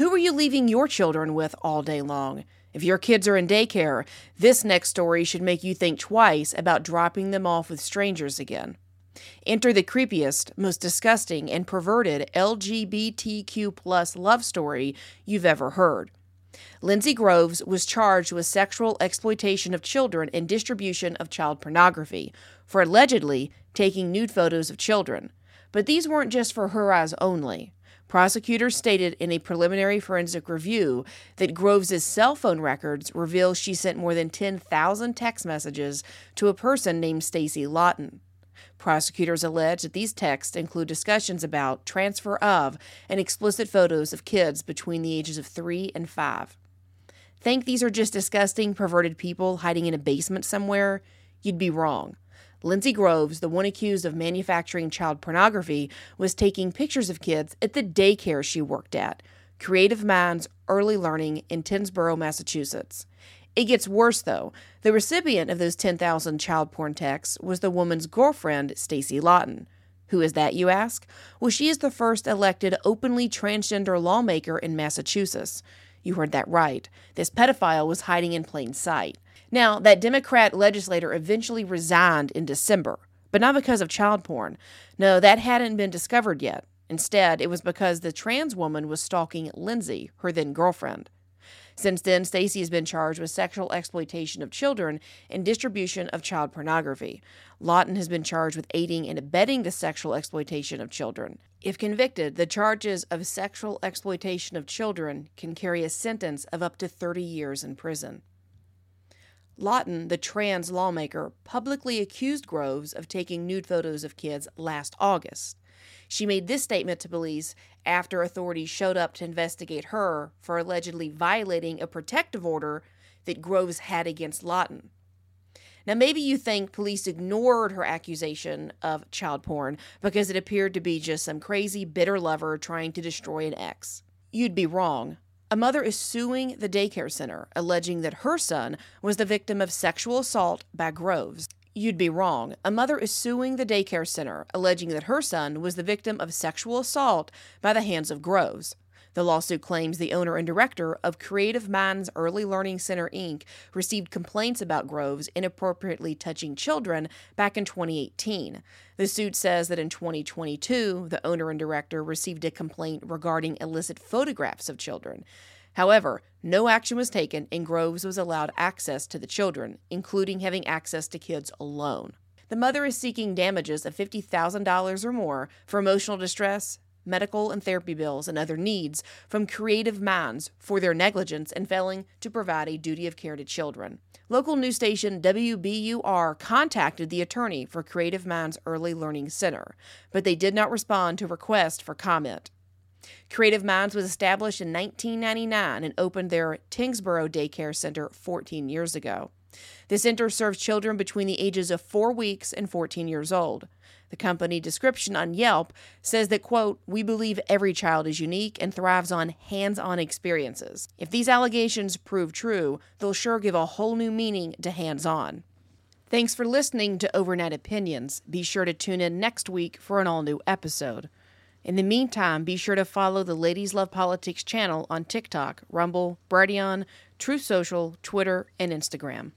Who are you leaving your children with all day long? If your kids are in daycare, this next story should make you think twice about dropping them off with strangers again. Enter the creepiest, most disgusting, and perverted LGBTQ plus love story you've ever heard. Lindsay Groves was charged with sexual exploitation of children and distribution of child pornography for allegedly taking nude photos of children. But these weren't just for her eyes only. Prosecutors stated in a preliminary forensic review that Groves' cell phone records reveal she sent more than 10,000 text messages to a person named Stacie Laughton. Prosecutors allege that these texts include discussions about, transfer of, and explicit photos of kids between the ages of 3 and 5. Think these are just disgusting, perverted people hiding in a basement somewhere? You'd be wrong. Lindsay Groves, the one accused of manufacturing child pornography, was taking pictures of kids at the daycare she worked at, Creative Minds Early Learning in Tyngsboro, Massachusetts. It gets worse though. The recipient of those 10,000 child porn texts was the woman's girlfriend, Stacie Laughton. Who is that, you ask? Well, she is the first elected openly transgender lawmaker in Massachusetts. You heard that right. This pedophile was hiding in plain sight. Now, that Democrat legislator eventually resigned in December, but not because of child porn. No, that hadn't been discovered yet. Instead, it was because the trans woman was stalking Lindsay, her then girlfriend. Since then, Stacie has been charged with sexual exploitation of children and distribution of child pornography. Laughton has been charged with aiding and abetting the sexual exploitation of children. If convicted, the charges of sexual exploitation of children can carry a sentence of up to 30 years in prison. Laughton, the trans lawmaker, publicly accused Groves of taking nude photos of kids last August. She made this statement to police after authorities showed up to investigate her for allegedly violating a protective order that Groves had against Laughton. Now, maybe you think police ignored her accusation of child porn because it appeared to be just some crazy, bitter lover trying to destroy an ex. You'd be wrong. A mother is suing the daycare center, alleging that her son was the victim of sexual assault by Groves. You'd be wrong. A mother is suing the daycare center, alleging that her son was the victim of sexual assault by the hands of Groves. The lawsuit claims the owner and director of Creative Minds Early Learning Center, Inc. received complaints about Groves inappropriately touching children back in 2018. The suit says that in 2022, the owner and director received a complaint regarding illicit photographs of children. However, no action was taken and Groves was allowed access to the children, including having access to kids alone. The mother is seeking damages of $50,000 or more for emotional distress, medical and therapy bills, and other needs from Creative Minds for their negligence in failing to provide a duty of care to children. Local news station WBUR contacted the attorney for Creative Minds Early Learning Center, but they did not respond to request for comment. Creative Minds was established in 1999 and opened their Tyngsboro Daycare Center 14 years ago. The center serves children between the ages of 4 weeks and 14 years old. The company description on Yelp says that, quote, we believe every child is unique and thrives on hands on experiences. If these allegations prove true, they'll sure give a whole new meaning to hands on. Thanks for listening to Overnight Opinions. Be sure to tune in next week for an all new episode. In the meantime, be sure to follow the Ladies Love Politics channel on TikTok, Rumble, Brighteon, Truth Social, Twitter, and Instagram.